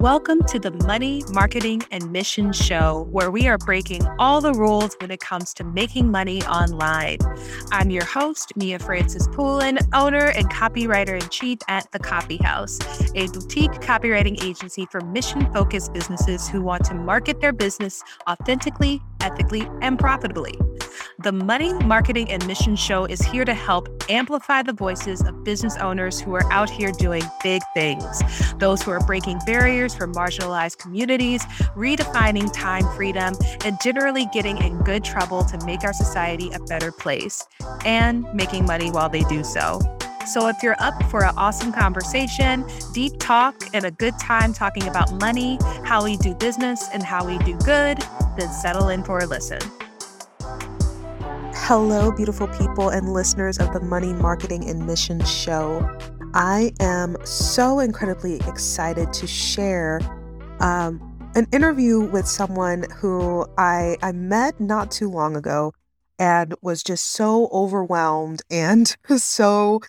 Welcome to the Money, Marketing, and Mission Show, where we are breaking all the rules when it comes to making money online. I'm your host, Mia Francis Poulin, owner and copywriter in chief at The Copy House, a boutique copywriting agency for mission focused businesses who want to market their business authentically, ethically, and profitably. The Money, Marketing, and Mission Show is here to help amplify the voices of business owners who are out here doing big things, those who are breaking barriers for marginalized communities, redefining time freedom, and generally getting in good trouble to make our society a better place, and making money while they do so. So, if you're up for an awesome conversation, deep talk, and a good time talking about money, how we do business, and how we do good, then settle in for a listen. Hello, beautiful people and listeners of the Money Marketing and Mission Show. I am so incredibly excited to share um, an interview with someone who I, I met not too long ago and was just so overwhelmed and so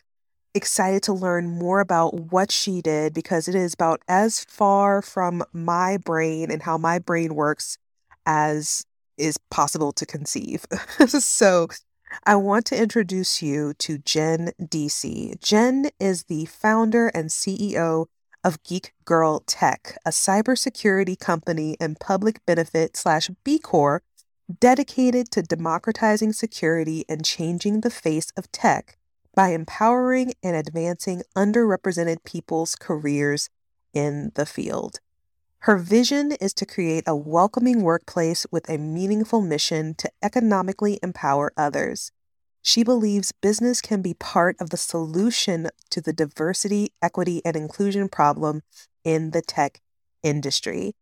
excited to learn more about what she did because it is about as far from my brain and how my brain works as is possible to conceive. so, I want to introduce you to Jenn Diesi. Jen is the founder and CEO of Geek Girl Tech, a cybersecurity company and public benefit slash B Corp dedicated to democratizing security and changing the face of tech by empowering and advancing underrepresented people's careers in the field. Her vision is to create a welcoming workplace with a meaningful mission to economically empower others. She believes business can be part of the solution to the diversity, equity, and inclusion problem in the tech industry.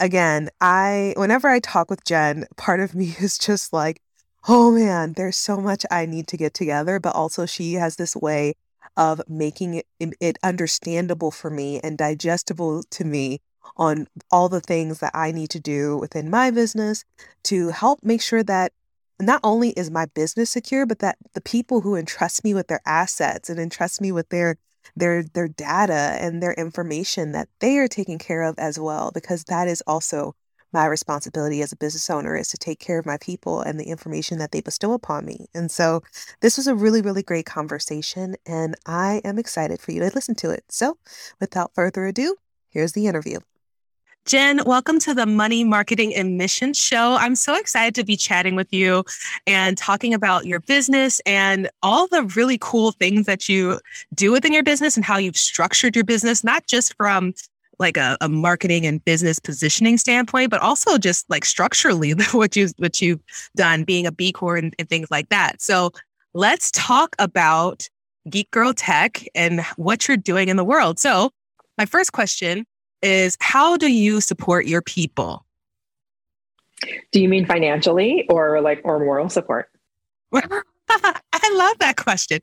Again, I whenever I talk with Jenn, part of me is just like, oh man, there's so much I need to get together, but also she has this way of making it, it understandable for me and digestible to me on all the things that I need to do within my business to help make sure that not only is my business secure, but that the people who entrust me with their assets and entrust me with their their their data and their information that they are taken care of as well because that is also my responsibility as a business owner is to take care of my people and the information that they bestow upon me. And so this was a really really great conversation and I am excited for you to listen to it. So, without further ado, here's the interview. Jenn, welcome to the Money Marketing and Mission Show. I'm so excited to be chatting with you and talking about your business and all the really cool things that you do within your business and how you've structured your business, not just from like a, a marketing and business positioning standpoint, but also just like structurally what you what you've done, being a B Corp and, and things like that. So let's talk about Geek Girl Tech and what you're doing in the world. So my first question is how do you support your people? Do you mean financially or like or moral support? I love that question.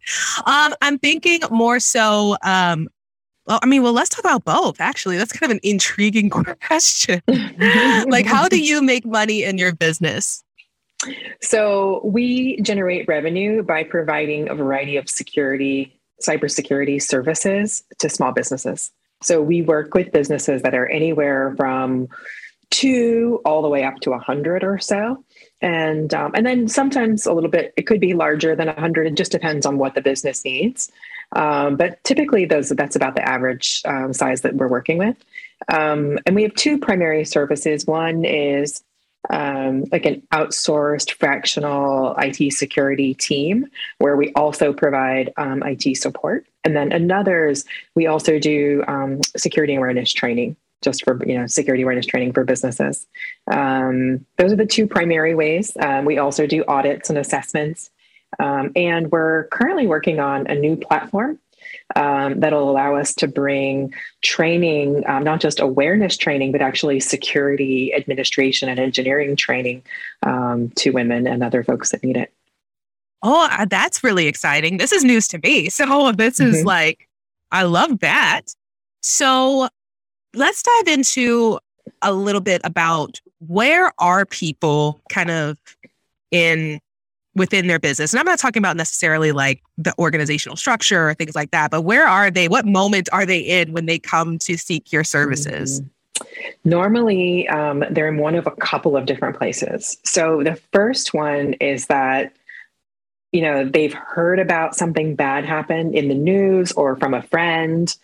Um, I'm thinking more so. Um, well, I mean, well, let's talk about both. Actually, that's kind of an intriguing question. like, how do you make money in your business? So we generate revenue by providing a variety of security, cybersecurity services to small businesses. So we work with businesses that are anywhere from two all the way up to a hundred or so. And um, and then sometimes a little bit, it could be larger than a hundred. It just depends on what the business needs. Um, but typically, those that's about the average um, size that we're working with. Um, and we have two primary services. One is um, like an outsourced fractional IT security team where we also provide um, IT support. And then another's we also do um, security awareness training just for you know security awareness training for businesses. Um, those are the two primary ways. Um, we also do audits and assessments. Um, and we're currently working on a new platform um, that'll allow us to bring training, um, not just awareness training, but actually security, administration, and engineering training um, to women and other folks that need it. Oh, uh, that's really exciting. This is news to me. So, this is mm-hmm. like, I love that. So, let's dive into a little bit about where are people kind of in within their business. And I'm not talking about necessarily like the organizational structure or things like that, but where are they? What moment are they in when they come to seek your services? Normally, um, they're in one of a couple of different places. So the first one is that you know they've heard about something bad happen in the news or from a friend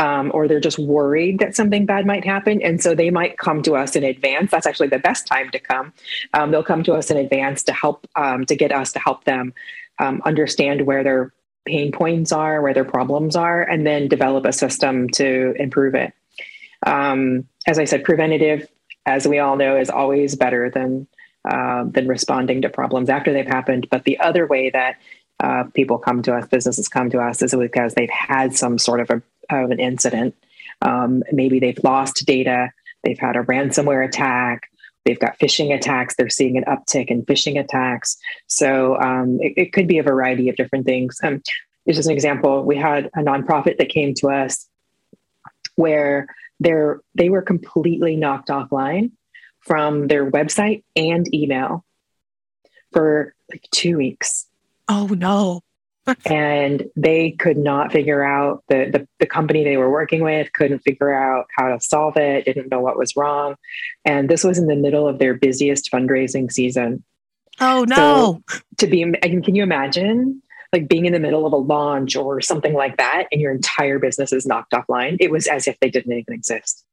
um, or they're just worried that something bad might happen. And so they might come to us in advance. That's actually the best time to come. Um, they'll come to us in advance to help um, to get us to help them um, understand where their pain points are where their problems are and then develop a system to improve it. Um, as i said preventative as we all know is always better than uh, than responding to problems after they've happened. But the other way that uh, people come to us, businesses come to us, is because they've had some sort of, a, of an incident. Um, maybe they've lost data, they've had a ransomware attack, they've got phishing attacks, they're seeing an uptick in phishing attacks. So um, it, it, could be a variety of different things. Um, this is an example. We had a nonprofit that came to us where they're, they were completely knocked offline from their website and email for like two weeks. Oh no. And they could not figure out the, the, the company they were working with couldn't figure out how to solve it didn't know what was wrong. And this was in the middle of their busiest fundraising season. Oh no. so to be can you imagine like being in the middle of a launch or something like that and your entire business is knocked offline? It was as if they didn't even exist.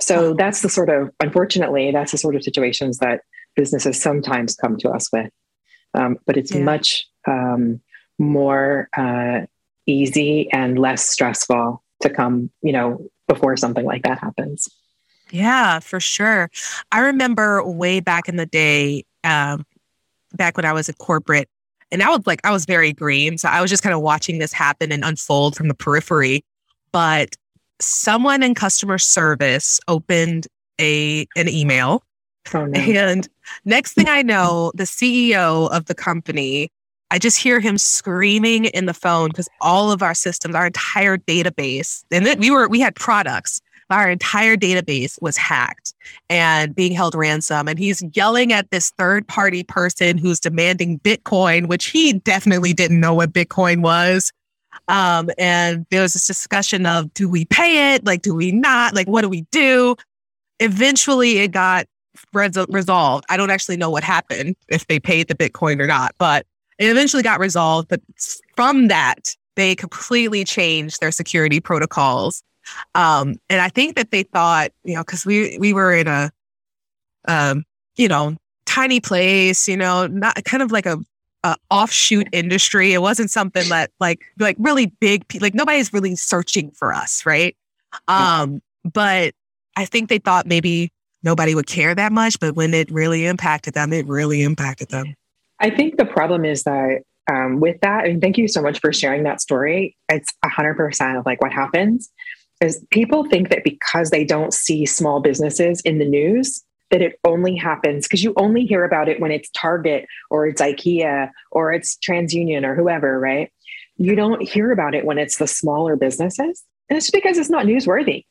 So that's the sort of, unfortunately, that's the sort of situations that businesses sometimes come to us with. Um, but it's yeah. much um, more uh, easy and less stressful to come, you know, before something like that happens. Yeah, for sure. I remember way back in the day, um, back when I was a corporate, and I was like, I was very green. So I was just kind of watching this happen and unfold from the periphery. But someone in customer service opened a an email. Oh, no. And next thing I know, the CEO of the company, I just hear him screaming in the phone because all of our systems, our entire database, and then we were we had products. Our entire database was hacked and being held ransom. And he's yelling at this third party person who's demanding Bitcoin, which he definitely didn't know what Bitcoin was. Um, and there was this discussion of do we pay it? Like, do we not? Like, what do we do? Eventually, it got res- resolved. I don't actually know what happened if they paid the Bitcoin or not, but it eventually got resolved. But from that, they completely changed their security protocols. Um, and I think that they thought, you know, because we we were in a, um, you know, tiny place, you know, not kind of like a uh, offshoot industry. It wasn't something that like like really big like nobody's really searching for us, right? Um, but I think they thought maybe nobody would care that much, but when it really impacted them, it really impacted them. I think the problem is that um, with that, and thank you so much for sharing that story. It's a hundred percent of like what happens is people think that because they don't see small businesses in the news, that it only happens because you only hear about it when it's Target or it's IKEA or it's TransUnion or whoever, right? You don't hear about it when it's the smaller businesses. And it's because it's not newsworthy,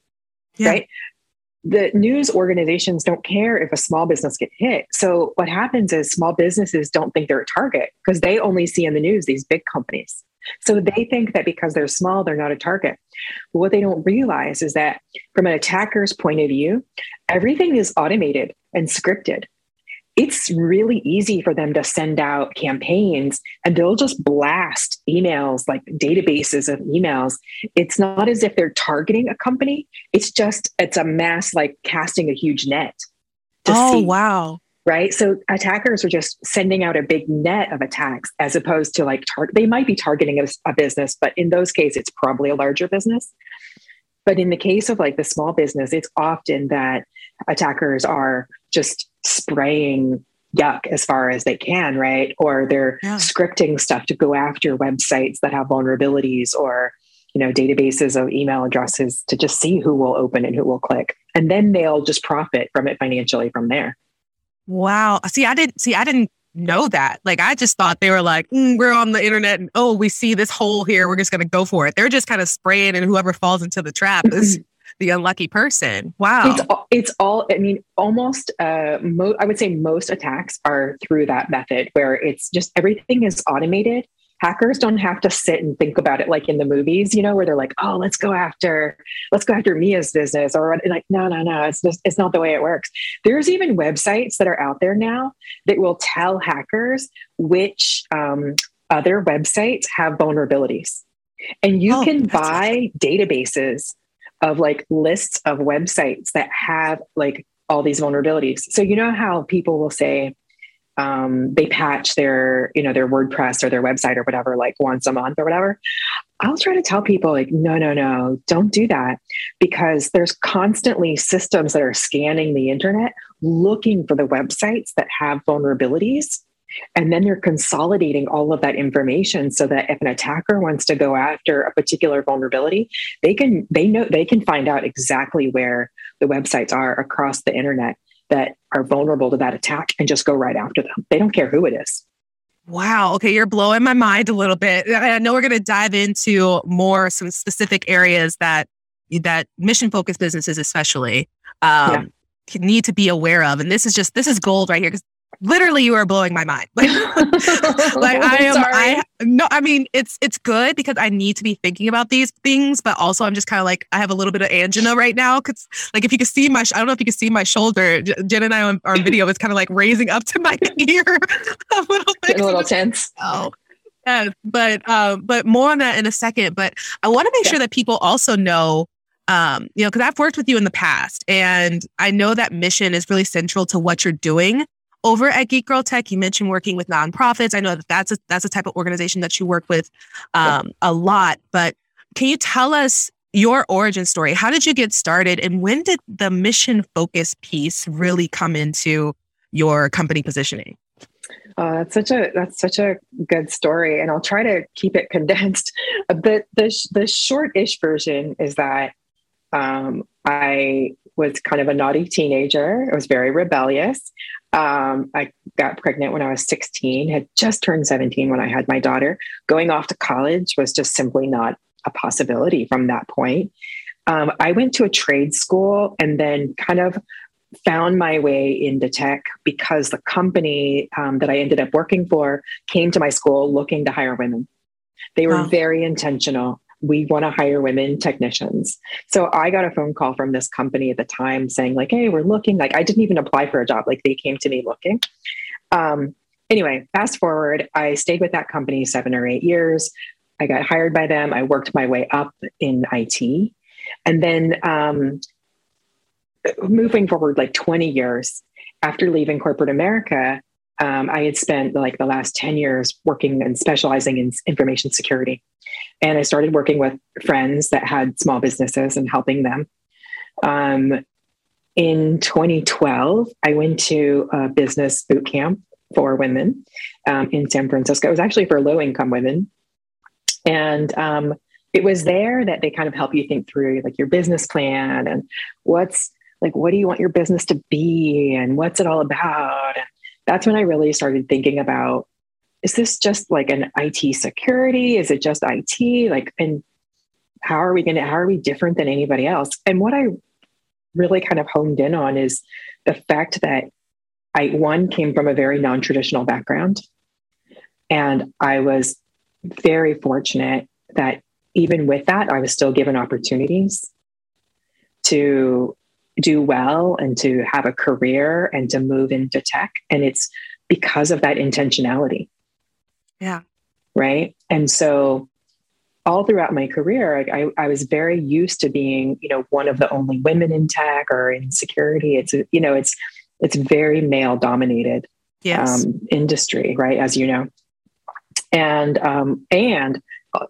yeah. right? The news organizations don't care if a small business get hit. So what happens is small businesses don't think they're a target because they only see in the news these big companies. So they think that because they're small, they're not a target. But what they don't realize is that from an attacker's point of view, everything is automated and scripted. It's really easy for them to send out campaigns and they'll just blast emails like databases of emails. It's not as if they're targeting a company. It's just, it's a mass like casting a huge net. oh, see. wow right? So attackers are just sending out a big net of attacks as opposed to like tar- they might be targeting a, a business, but in those cases, it's probably a larger business. But in the case of like the small business, it's often that attackers are just spraying yuck as far as they can, right? Or they're yeah. scripting stuff to go after websites that have vulnerabilities or you know databases of email addresses to just see who will open and who will click and then they'll just profit from it financially from there Wow. See, I didn't see. I didn't know that. Like, I just thought they were like, mm, we're on the internet, and oh, we see this hole here. We're just going to go for it. They're just kind of spraying, and whoever falls into the trap is the unlucky person. Wow. It's all, it's all I mean, almost. Uh, mo- I would say most attacks are through that method, where it's just everything is automated, hackers don't have to sit and think about it like in the movies, you know, where they're like, oh, let's go after, let's go after Mia's business. Or like, no, no, no, it's just, it's not the way it works. There's even websites that are out there now that will tell hackers which um, other websites have vulnerabilities. And you oh, can buy databases of like lists of websites that have like all these vulnerabilities. So you know how people will say, um, they patch their you know their wordpress or their website or whatever like once a month or whatever i'll try to tell people like no no no don't do that because there's constantly systems that are scanning the internet looking for the websites that have vulnerabilities and then they're consolidating all of that information so that if an attacker wants to go after a particular vulnerability they can they know they can find out exactly where the websites are across the internet that are vulnerable to that attack and just go right after them. They don't care who it is. Wow. Okay. You're blowing my mind a little bit. I know we're going to dive into more some specific areas that that mission focused businesses, especially, um, yeah. need to be aware of. And this is just this is gold right here because literally you are blowing my mind like, like i am Sorry. i no i mean it's it's good because i need to be thinking about these things but also i'm just kind of like i have a little bit of angina right now because like if you can see my i don't know if you can see my shoulder jen and i on our video is kind of like raising up to my ear a little bit a little tense oh yeah, but um, but more on that in a second. But I want to make yeah. sure that people also know um, you know, because I've worked with you in the past and I know that mission is really central to what you're doing over at Geek Girl Tech, you mentioned working with nonprofits. I know that that's a, that's a type of organization that you work with um, a lot. But can you tell us your origin story? How did you get started, and when did the mission focus piece really come into your company positioning? Uh, that's such a that's such a good story, and I'll try to keep it condensed. The the the short-ish version is that um, I was kind of a naughty teenager. I was very rebellious. Um, I got pregnant when I was 16, had just turned 17 when I had my daughter. Going off to college was just simply not a possibility from that point. Um, I went to a trade school and then kind of found my way into tech because the company um, that I ended up working for came to my school looking to hire women. They were wow. very intentional we want to hire women technicians. So I got a phone call from this company at the time saying, like, hey, we're looking. Like, I didn't even apply for a job. Like, they came to me looking. Um, anyway, fast forward, I stayed with that company seven or eight years. I got hired by them. I worked my way up in IT. And then um, moving forward, like 20 years after leaving corporate America, um, I had spent like the last 10 years working and specializing in information security. And I started working with friends that had small businesses and helping them. Um, in 2012, I went to a business boot camp for women um, in San Francisco. It was actually for low income women. And um, it was there that they kind of help you think through like your business plan and what's like, what do you want your business to be and what's it all about? And that's when I really started thinking about is this just like an IT security? Is it just IT? Like, and how are we going to, how are we different than anybody else? And what I really kind of honed in on is the fact that I, one, came from a very non traditional background. And I was very fortunate that even with that, I was still given opportunities to do well and to have a career and to move into tech. And it's because of that intentionality. Yeah. Right. And so all throughout my career, I, I, was very used to being, you know, one of the only women in tech or in security. It's, you know, it's, it's very male dominated yes. um, industry, right? As you know. And, um, and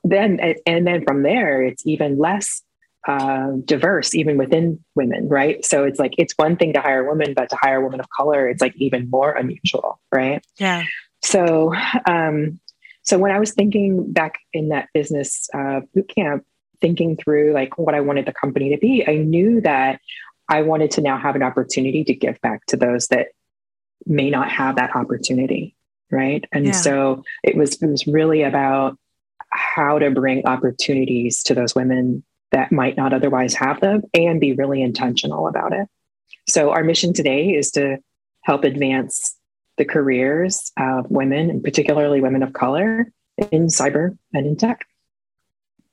then, and then from there, it's even less uh, diverse even within women, right? So it's like it's one thing to hire a woman, but to hire a woman of color, it's like even more unusual, right? Yeah. So, um, so when I was thinking back in that business uh, boot camp, thinking through like what I wanted the company to be, I knew that I wanted to now have an opportunity to give back to those that may not have that opportunity, right? And yeah. so it was it was really about how to bring opportunities to those women that might not otherwise have them and be really intentional about it. So, our mission today is to help advance the careers of women, and particularly women of color, in cyber and in tech.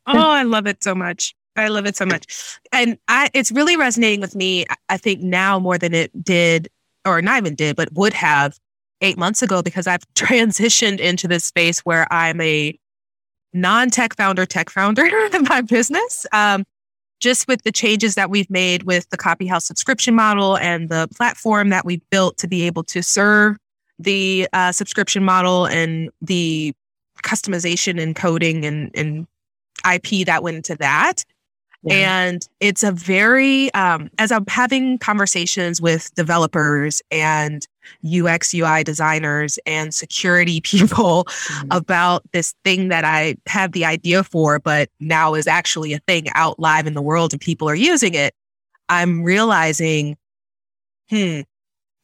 Oh, I love it so much. I love it so much. And I it's really resonating with me, I think now more than it did, or not even did, but would have eight months ago because I've transitioned into this space where I'm a non-tech founder, tech founder in my business. Um, just with the changes that we've made with the Copy House subscription model and the platform that we built to be able to serve the uh, subscription model and the customization and coding and, and IP that went into that. And it's a very, um, as I'm having conversations with developers and UX, UI designers and security people mm-hmm. about this thing that I have the idea for, but now is actually a thing out live in the world and people are using it. I'm realizing, hmm,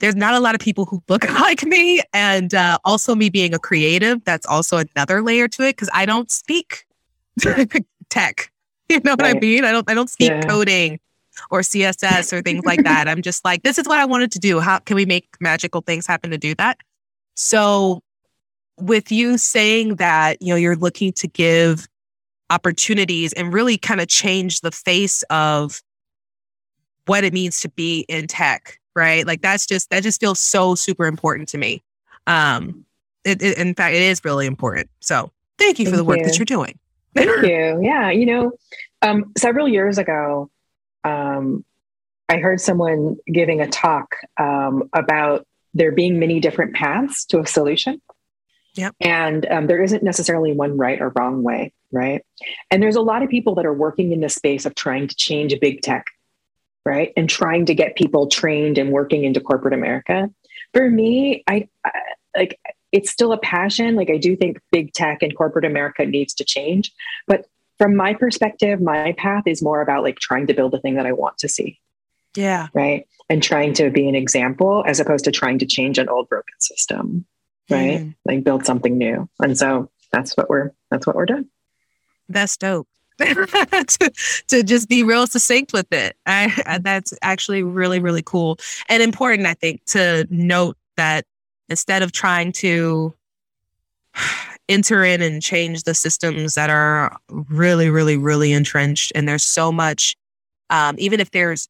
there's not a lot of people who look like me. And uh, also, me being a creative, that's also another layer to it because I don't speak tech. You know what right. I mean? I don't I don't speak yeah. coding or CSS or things like that. I'm just like, this is what I wanted to do. How can we make magical things happen to do that? So with you saying that, you know, you're looking to give opportunities and really kind of change the face of what it means to be in tech, right? Like that's just that just feels so super important to me. Um it, it in fact it is really important. So thank you thank for the work you. that you're doing. Thank you. Yeah. You know, um, several years ago, um, I heard someone giving a talk um, about there being many different paths to a solution. Yep. And um, there isn't necessarily one right or wrong way, right? And there's a lot of people that are working in the space of trying to change big tech, right? And trying to get people trained and working into corporate America. For me, I, I like it's still a passion. Like I do think big tech and corporate America needs to change. But from my perspective, my path is more about like trying to build the thing that I want to see. Yeah. Right. And trying to be an example as opposed to trying to change an old broken system. Right. Mm. Like build something new. And so that's what we're that's what we're doing. That's dope. to, to just be real succinct with it. I, that's actually really, really cool and important, I think, to note that instead of trying to enter in and change the systems that are really, really, really entrenched. And there's so much, um, even if there's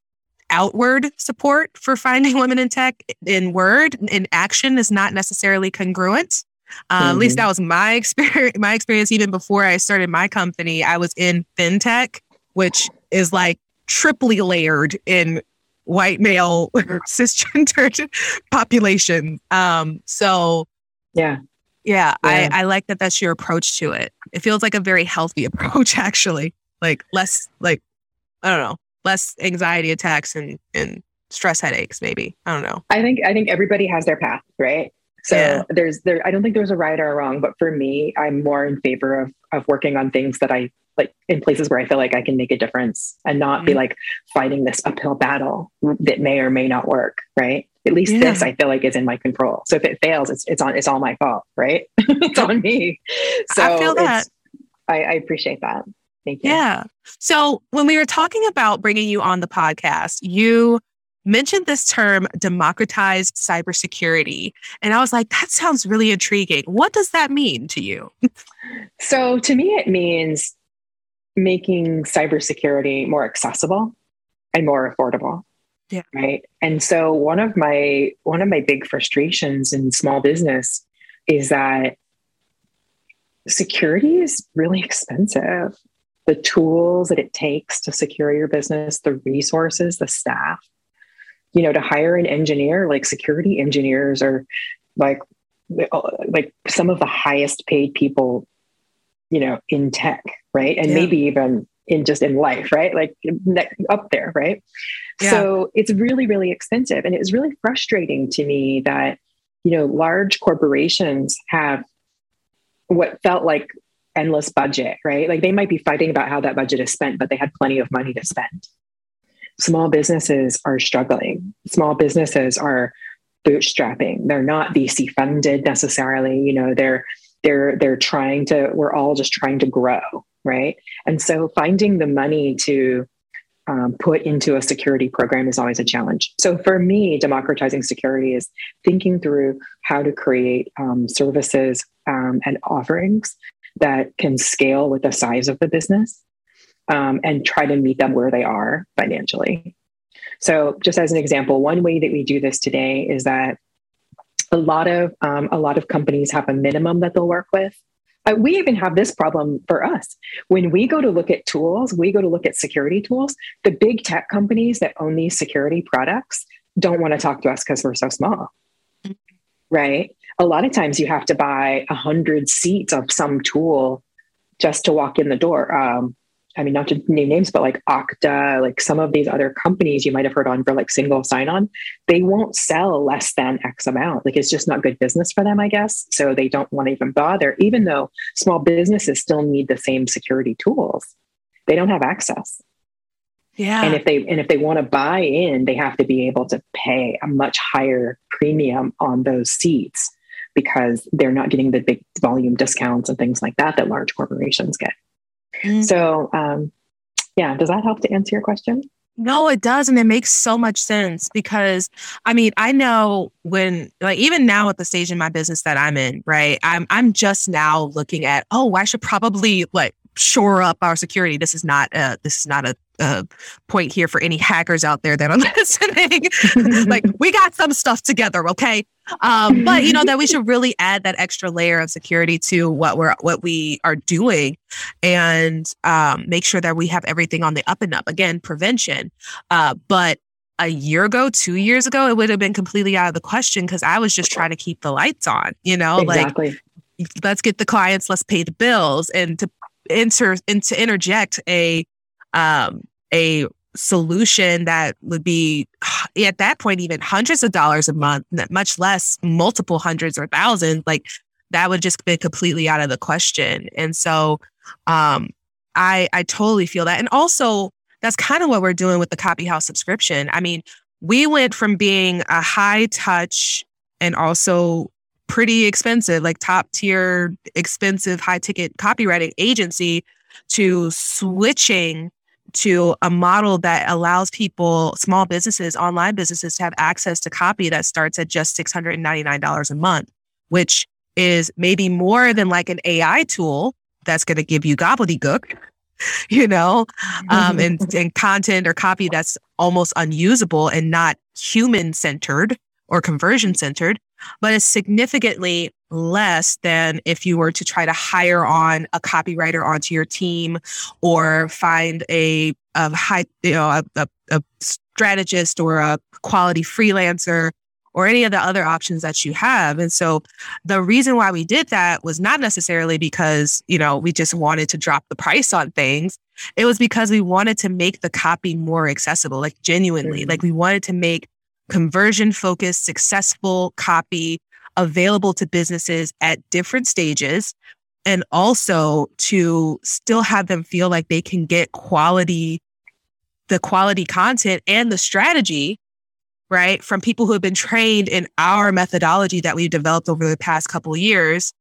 outward support for finding women in tech, in word, in action is not necessarily congruent. Uh, mm-hmm. At least mm-hmm. that was my experience. My experience, even before I started my company, I was in fintech, which is like triply layered in white male cisgendered population. Um, so yeah. Yeah, yeah. I, I like that that's your approach to it. It feels like a very healthy approach, actually. Like less like I don't know, less anxiety attacks and and stress headaches, maybe. I don't know. I think I think everybody has their path, right? So yeah. there's there I don't think there's a right or a wrong, but for me, I'm more in favor of of working on things that I like in places where I feel like I can make a difference and not mm-hmm. be like fighting this uphill battle that may or may not work. Right. At least yeah. this I feel like is in my control. So if it fails, it's it's on it's all my fault, right? it's on me. So I feel that. I, I appreciate that. Thank you. Yeah. So when we were talking about bringing you on the podcast, you mentioned this term democratized cybersecurity. And I was like, that sounds really intriguing. What does that mean to you? so to me, it means making cybersecurity more accessible and more affordable. Yeah. Right. And so one of my one of my big frustrations in small business is that security is really expensive. The tools that it takes to secure your business, the resources, the staff, you know, to hire an engineer, like security engineers are like like some of the highest paid people, you know, in tech right? And yeah. maybe even in just in life, right? Like up there, right? So it's really, really expensive. And it was really frustrating to me that, you know, large corporations have what felt like endless budget, right? Like they might be fighting about how that budget is spent, but they had plenty of money to spend. Small businesses are struggling. Small businesses are bootstrapping. They're not VC funded necessarily. You know, they're they're they're trying to. We're all just trying to grow, right? And so finding the money to um, put into a security program is always a challenge. So for me, democratizing security is thinking through how to create um, services um, and offerings that can scale with the size of the business um, and try to meet them where they are financially. So, just as an example, one way that we do this today is that a lot of um, a lot of companies have a minimum that they'll work with. Uh, we even have this problem for us when we go to look at tools. We go to look at security tools. The big tech companies that own these security products don't want to talk to us because we're so small, mm-hmm. right? A lot of times you have to buy a hundred seats of some tool just to walk in the door. Um, I mean, not to name names, but like Okta, like some of these other companies you might have heard on for like single sign on, they won't sell less than X amount. Like it's just not good business for them, I guess. So they don't want to even bother, even though small businesses still need the same security tools. They don't have access. Yeah. And if they and if they want to buy in, they have to be able to pay a much higher premium on those seats because they're not getting the big volume discounts and things like that that large corporations get. Mm-hmm. So, um, yeah, does that help to answer your question? No, it does. And it makes so much sense because I mean, I know when like even now at the stage in my business that I'm in, right? I'm I'm just now looking at, oh, I should probably like shore up our security. This is not a this is not a, a point here for any hackers out there that are listening. like we got some stuff together, okay? Um, but you know that we should really add that extra layer of security to what we're what we are doing, and um, make sure that we have everything on the up and up. Again, prevention. Uh, but a year ago, two years ago, it would have been completely out of the question because I was just trying to keep the lights on. You know, exactly. like let's get the clients, let's pay the bills, and to enter and to interject a um, a solution that would be at that point even hundreds of dollars a month, much less multiple hundreds or thousands, like that would just be completely out of the question. And so um, I I totally feel that. And also that's kind of what we're doing with the Copy House subscription. I mean, we went from being a high touch and also pretty expensive, like top tier, expensive, high ticket copywriting agency to switching to a model that allows people, small businesses, online businesses, to have access to copy that starts at just $699 a month, which is maybe more than like an AI tool that's going to give you gobbledygook, you know, um, and, and content or copy that's almost unusable and not human centered or conversion centered but it's significantly less than if you were to try to hire on a copywriter onto your team or find a, a high, you know, a, a, a strategist or a quality freelancer or any of the other options that you have. And so the reason why we did that was not necessarily because, you know, we just wanted to drop the price on things. It was because we wanted to make the copy more accessible, like genuinely. Like we wanted to make conversion focused, successful copy available to businesses at different stages and also to still have them feel like they can get quality the quality content and the strategy right from people who have been trained in our methodology that we've developed over the past couple years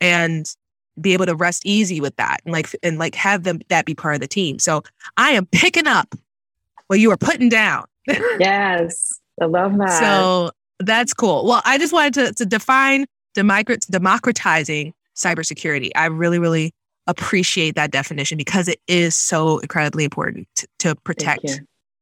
and be able to rest easy with that and like and like have them that be part of the team. So i am picking up what you are putting down. Yes I love that. So that's cool. Well, I just wanted to, to define democratizing cybersecurity. I really, really appreciate that definition because it is so incredibly important to, to protect you.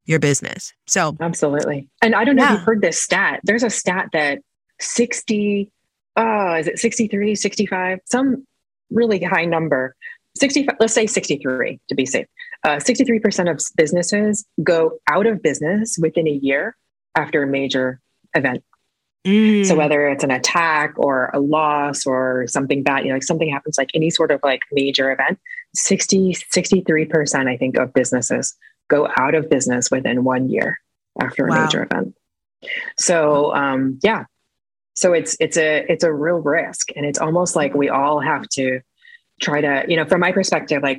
your business. So absolutely. And I don't know yeah. if you've heard this stat. There's a stat that 60, oh, is it 63, 65, some really high number. 65, let's say 63 to be safe. Uh, 63% of businesses go out of business within a year after a major event. Mm. So whether it's an attack or a loss or something bad, you know, like something happens, like any sort of like major event, 60, 63%, I think, of businesses go out of business within one year after a wow. major event. So um, yeah. So it's it's a it's a real risk. And it's almost like we all have to try to, you know, from my perspective, like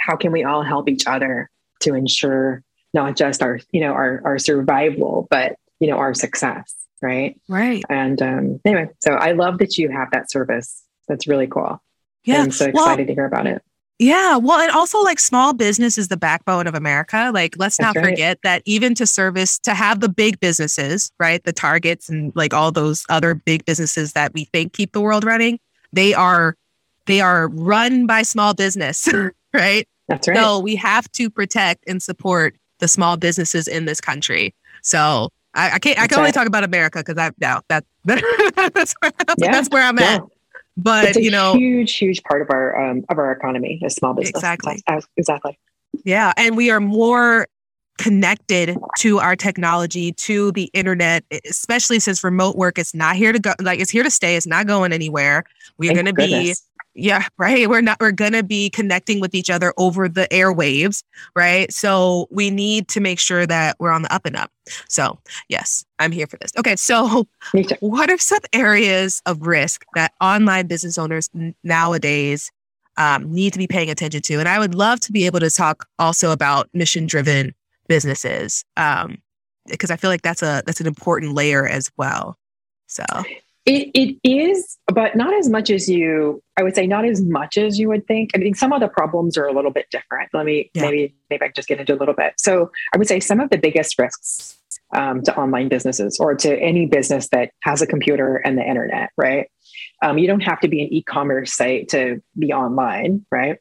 how can we all help each other to ensure not just our you know our our survival but you know our success right right and um anyway so i love that you have that service that's really cool yeah i'm so excited well, to hear about it yeah. Well, and also like small business is the backbone of America. Like, let's That's not right. forget that even to service, to have the big businesses, right? The targets and like all those other big businesses that we think keep the world running, they are they are run by small business, right? That's right. So we have to protect and support the small businesses in this country. So I, I can't. I can only talk about America because I no that that's where, yeah. that's where I'm yeah. at. But you know, huge, huge part of our um, of our economy is small business. Exactly. Exactly. Yeah, and we are more connected to our technology, to the internet, especially since remote work is not here to go. Like it's here to stay. It's not going anywhere. We are going to be yeah, right. We're not, we're going to be connecting with each other over the airwaves, right? So we need to make sure that we're on the up and up. So, yes, I'm here for this. Okay. So, what are some areas of risk that online business owners nowadays um, need to be paying attention to? And I would love to be able to talk also about mission driven businesses um, because I feel like that's a that's an important layer as well. So it, it is, but not as much as you, I would say, not as much as you would think. I mean, some of the problems are a little bit different. Let me yeah. maybe, maybe I can just get into a little bit. So I would say some of the biggest risks um, to online businesses or to any business that has a computer and the internet, right? Um, you don't have to be an e commerce site to be online, right?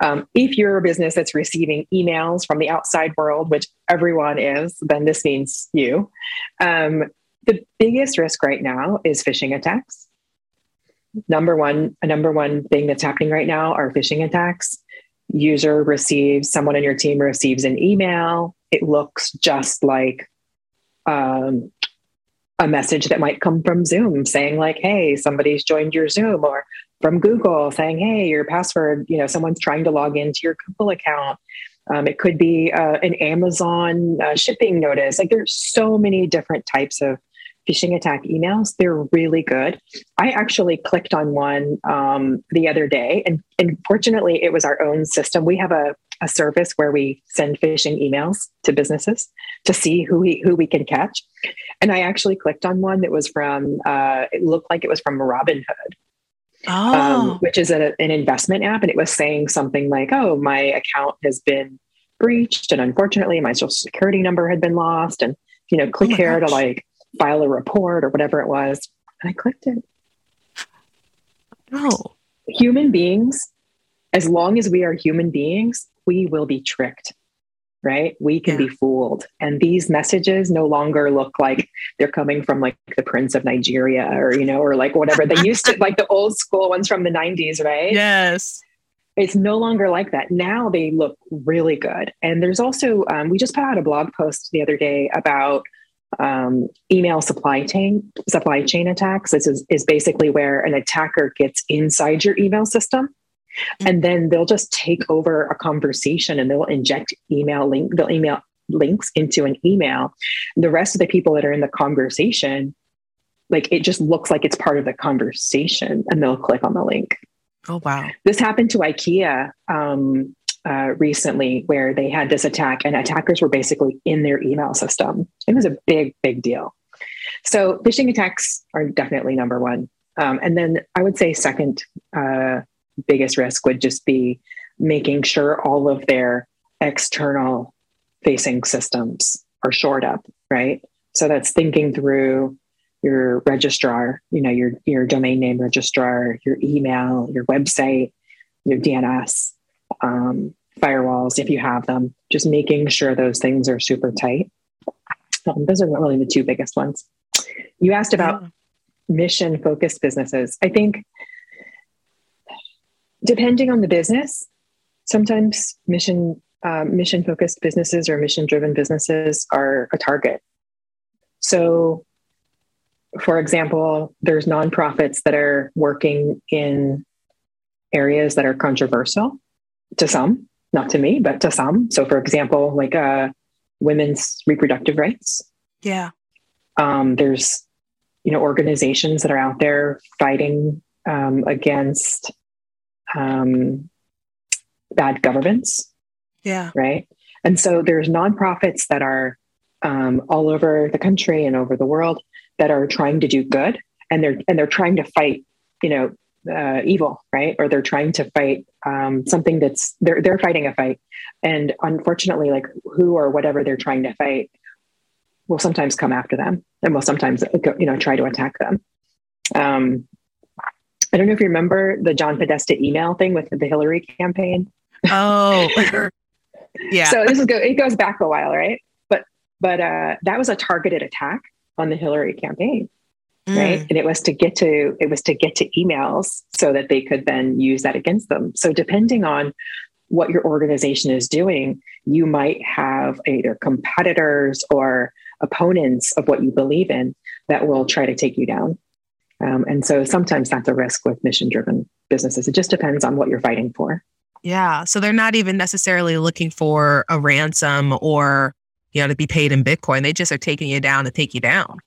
Um, if you're a business that's receiving emails from the outside world, which everyone is, then this means you. Um, the biggest risk right now is phishing attacks. Number one, a number one thing that's happening right now are phishing attacks. User receives, someone in your team receives an email. It looks just like um, a message that might come from Zoom saying, like, hey, somebody's joined your Zoom, or from Google saying, hey, your password, you know, someone's trying to log into your Google account. Um, it could be uh, an Amazon uh, shipping notice. Like there's so many different types of phishing attack emails. They're really good. I actually clicked on one um, the other day, and, and fortunately, it was our own system. We have a, a service where we send phishing emails to businesses to see who we who we can catch. And I actually clicked on one that was from. Uh, it looked like it was from Robinhood. Oh. Um, which is a, an investment app, and it was saying something like, "Oh, my account has been breached, and unfortunately, my social security number had been lost." And you know, click oh here gosh. to like file a report or whatever it was. And I clicked it. No. Human beings, as long as we are human beings, we will be tricked, right? We can yeah. be fooled. And these messages no longer look like they're coming from like the Prince of Nigeria or, you know, or like whatever they used to, like the old school ones from the 90s, right? Yes. It's no longer like that. Now they look really good. And there's also, um, we just put out a blog post the other day about um, email supply chain supply chain attacks. This is, is basically where an attacker gets inside your email system mm-hmm. and then they'll just take over a conversation and they'll inject email link they'll email links into an email the rest of the people that are in the conversation like it just looks like it's part of the conversation and they'll click on the link oh wow this happened to ikea um, uh, recently where they had this attack and attackers were basically in their email system. It was a big, big deal. So phishing attacks are definitely number one. Um, and then I would say second uh, biggest risk would just be making sure all of their external facing systems are shored up, right? So that's thinking through your registrar, you know, your your domain name registrar, your email, your website, your DNS, um, firewalls if you have them, just making sure those things are super tight. Um, those are really the two biggest ones. You asked about yeah. mission focused businesses. I think depending on the business, sometimes mission uh, mission focused businesses or mission driven businesses are a target. So, for example, there's nonprofits that are working in areas that are controversial to some, not to me, but to some. So, for example, like uh, women's reproductive rights. Yeah. Um, there's, you know, organizations that are out there fighting um, against um, bad governments. Yeah. Right. And so there's nonprofits that are um, all over the country and over the world that are trying to do good, and they're and they're trying to fight, you know, uh, evil, right? Or they're trying to fight um, something that's they're they're fighting a fight, and unfortunately, like who or whatever they're trying to fight will sometimes come after them, and will sometimes you know try to attack them. Um, I don't know if you remember the John Podesta email thing with the Hillary campaign. Oh, yeah. So this is go. It goes back a while, right? But but uh, that was a targeted attack on the Hillary campaign, mm. right? And it was to get to it was to get to emails so that they could then use that against them. So depending on what your organization is doing, you might have either competitors or opponents of what you believe in that will try to take you down. Um, and so sometimes that's a risk with mission driven businesses. It just depends on what you're fighting for. Yeah. So they're not even necessarily looking for a ransom or, you know, to be paid in Bitcoin. They just are taking you down to take you down.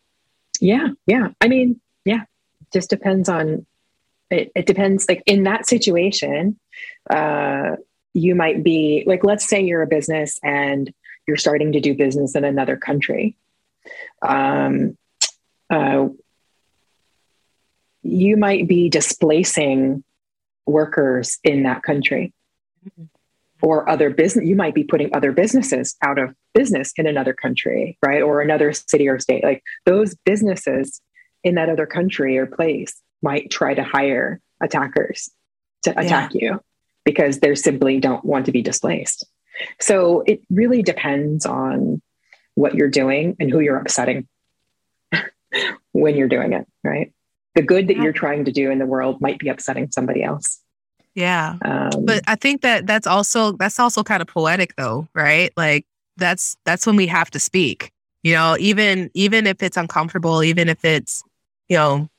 Yeah. Yeah. I mean, yeah, just depends on it, it depends like in that situation, uh, you might be like, let's say you're a business and you're starting to do business in another country. Um, uh, you might be displacing workers in that country mm-hmm. or other business you might be putting other businesses out of business in another country right or another city or state like those businesses in that other country or place might try to hire attackers to attack yeah. you because they simply don't want to be displaced so it really depends on what you're doing and who you're upsetting when you're doing it right the good that you're trying to do in the world might be upsetting somebody else. Yeah. Um, but I think that that's also that's also kind of poetic though, right? Like that's that's when we have to speak. You know, even even if it's uncomfortable, even if it's, you know,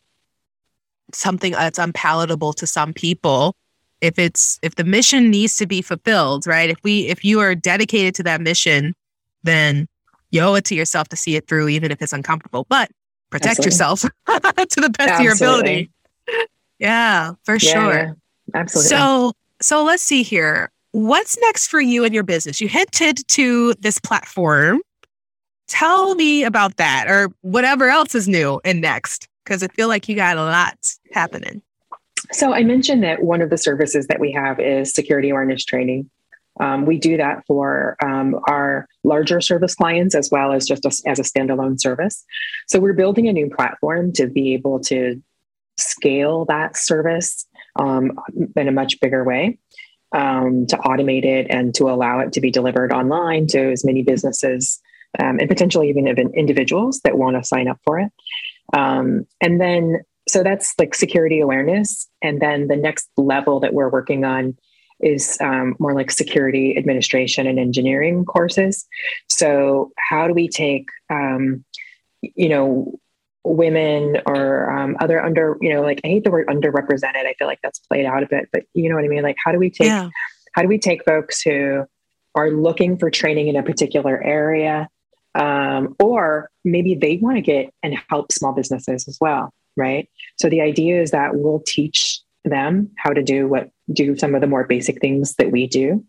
something that's unpalatable to some people, if it's if the mission needs to be fulfilled, right? If we if you are dedicated to that mission, then you owe it to yourself to see it through, even if it's uncomfortable. But protect Absolutely. yourself to the best Absolutely. of your ability. Yeah, for yeah, sure. Yeah. Absolutely. So, so let's see here. What's next for you and your business? You hinted to this platform. Tell me about that or whatever else is new and next, because I feel like you got a lot happening. So, I mentioned that one of the services that we have is security awareness training. Um, we do that for um, our larger service clients as well as just a, as a standalone service. So we're building a new platform to be able to scale that service um, in a much bigger way, um, to automate it and to allow it to be delivered online to as many businesses um, and potentially even even individuals that want to sign up for it. Um, and then, so that's like security awareness. And then the next level that we're working on is um, more like security administration and engineering courses. So, how do we take, um, you know, women or um, other under, you know, like I hate the word underrepresented. I feel like that's played out a bit, but you know what I mean. Like, how do we take, yeah. how do we take folks who are looking for training in a particular area, um, or maybe they want to get and help small businesses as well, right? So the idea is that we'll teach them how to do what do some of the more basic things that we do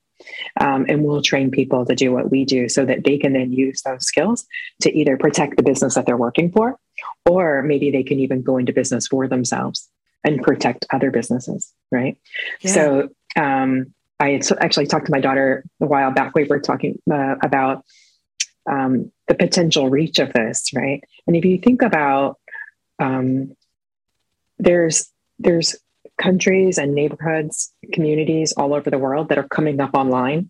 um, and we'll train people to do what we do so that they can then use those skills to either protect the business that they're working for or maybe they can even go into business for themselves and protect other businesses right? Yeah. so um, i actually talked to my daughter a while back. We were talking uh, about um, the potential reach of this right? And if you think about um, there's there's countries and neighborhoods, communities all over the world that are coming up online.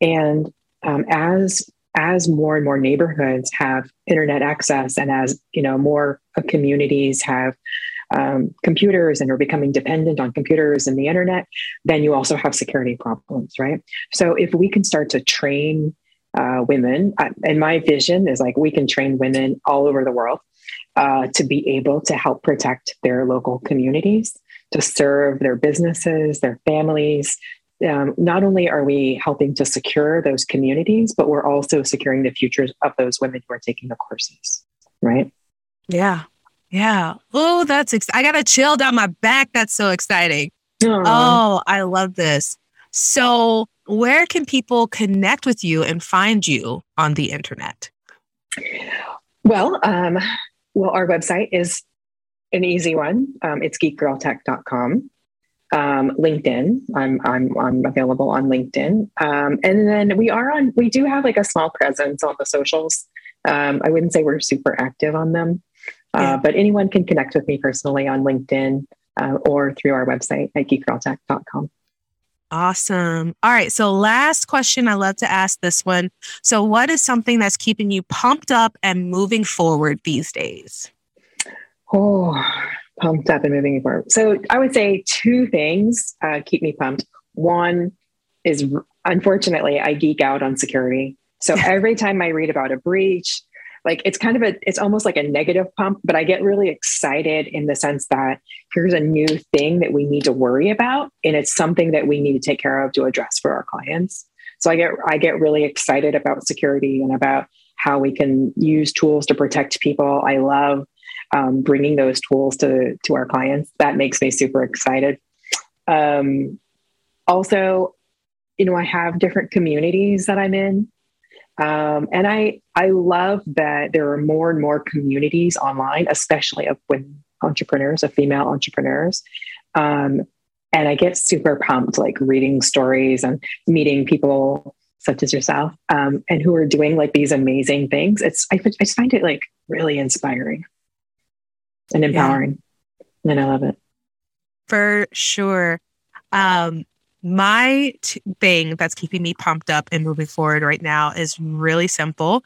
And um, as as more and more neighborhoods have internet access, and as you know, more communities have um, computers and are becoming dependent on computers and the internet, then you also have security problems, right? So if we can start to train uh, women, uh, and my vision is like we can train women all over the world uh, to be able to help protect their local communities to serve their businesses, their families. Um, not only are we helping to secure those communities, but we're also securing the futures of those women who are taking the courses, right? Yeah. Yeah. Oh, that's, ex- I got a chill down my back. That's so exciting. Aww. Oh, I love this. So, where can people connect with you and find you on the internet? Well, um, well, our website is an easy one. Um, it's geekgirltech.com. Um, LinkedIn. I'm, I'm, I'm available on LinkedIn. Um, and then we are on, we do have like a small presence on the socials. Um, I wouldn't say we're super active on them, uh, yeah. but anyone can connect with me personally on LinkedIn. uh, or through our website at geekgirltech.com. Awesome. All right. So, last question I love to ask this one. So, what is something that's keeping you pumped up and moving forward these days? Oh, pumped up and moving forward. So, I would say two things uh, keep me pumped. One is unfortunately, I geek out on security. So, every time I read about a breach, like it's kind of a it's almost like a negative pump but i get really excited in the sense that here's a new thing that we need to worry about and it's something that we need to take care of to address for our clients so i get i get really excited about security and about how we can use tools to protect people i love um, bringing those tools to to our clients that makes me super excited um, also you know i have different communities that i'm in um, and I I love that there are more and more communities online, especially of women entrepreneurs, of female entrepreneurs. Um, and I get super pumped, like reading stories and meeting people such as yourself, um, and who are doing like these amazing things. It's I, I just find it like really inspiring and empowering, yeah. and I love it for sure. Um, my t- thing that's keeping me pumped up and moving forward right now is really simple.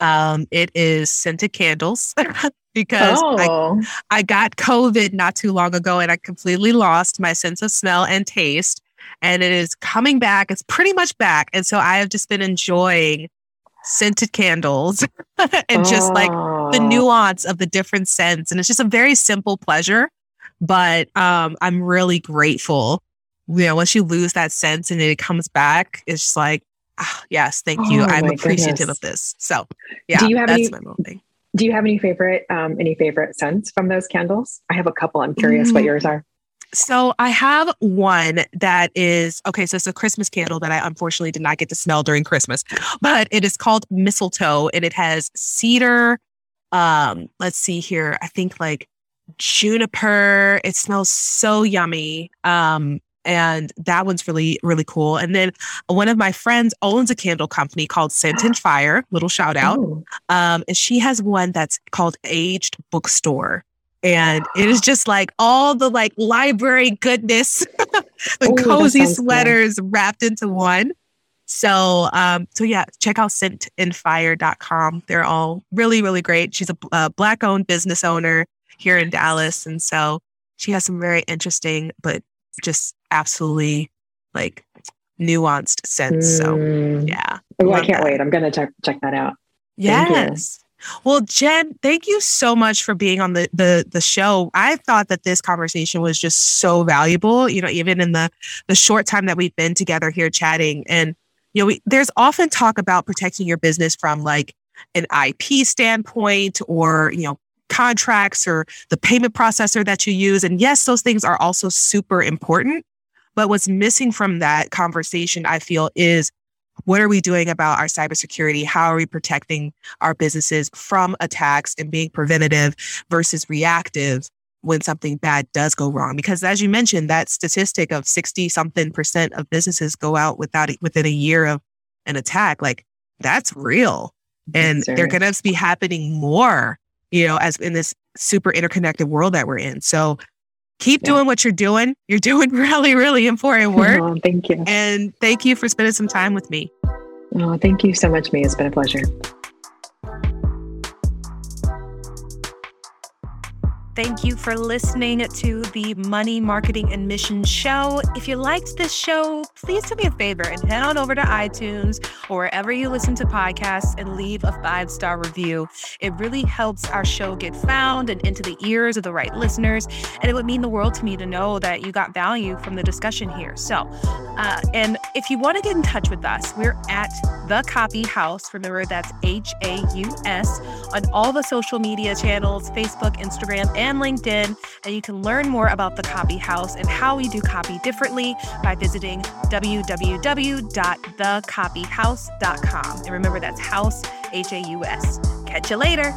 Um, it is scented candles because oh. I, I got COVID not too long ago and I completely lost my sense of smell and taste. And it is coming back. It's pretty much back. And so I have just been enjoying scented candles and oh. just like the nuance of the different scents. And it's just a very simple pleasure. But um, I'm really grateful you know, once you lose that sense and it comes back, it's just like, ah, yes, thank you. Oh, I'm appreciative goodness. of this. So, yeah, do you have that's any, my thing. Do you have any favorite, um, any favorite scents from those candles? I have a couple. I'm curious mm. what yours are. So I have one that is okay. So it's a Christmas candle that I unfortunately did not get to smell during Christmas, but it is called mistletoe and it has cedar. Um, let's see here. I think like juniper. It smells so yummy. Um, and that one's really really cool and then one of my friends owns a candle company called scent and fire little shout out um, and she has one that's called aged bookstore and it is just like all the like library goodness the Ooh, cozy sweaters wrapped into one so um so yeah check out scentandfire.com they're all really really great she's a, a black owned business owner here in dallas and so she has some very interesting but just absolutely like nuanced sense. Mm. So yeah. Oh, I can't that. wait. I'm gonna check check that out. Yes. Well, Jenn, thank you so much for being on the, the the show. I thought that this conversation was just so valuable, you know, even in the the short time that we've been together here chatting. And you know, we, there's often talk about protecting your business from like an IP standpoint or, you know, contracts or the payment processor that you use. And yes, those things are also super important. But what's missing from that conversation, I feel, is what are we doing about our cybersecurity? How are we protecting our businesses from attacks and being preventative versus reactive when something bad does go wrong? Because as you mentioned, that statistic of 60 something percent of businesses go out without within a year of an attack, like that's real. And they're going to be happening more, you know, as in this super interconnected world that we're in. So keep yeah. doing what you're doing. You're doing really, really important work. Oh, thank you. And thank you for spending some time with me. Oh, thank you so much, Mia. It's been a pleasure. Thank you for listening to the Money Marketing and Mission Show. If you liked this show, please do me a favor and head on over to iTunes or wherever you listen to podcasts and leave a five star review. It really helps our show get found and into the ears of the right listeners. And it would mean the world to me to know that you got value from the discussion here. So, uh, and if you want to get in touch with us, we're at The Copy Haus. Remember, that's H A U S on all the social media channels Facebook, Instagram, and and LinkedIn. And you can learn more about the Copy Haus and how we do copy differently by visiting www.thecopyhaus.com. And remember, that's house, H A U S. Catch you later.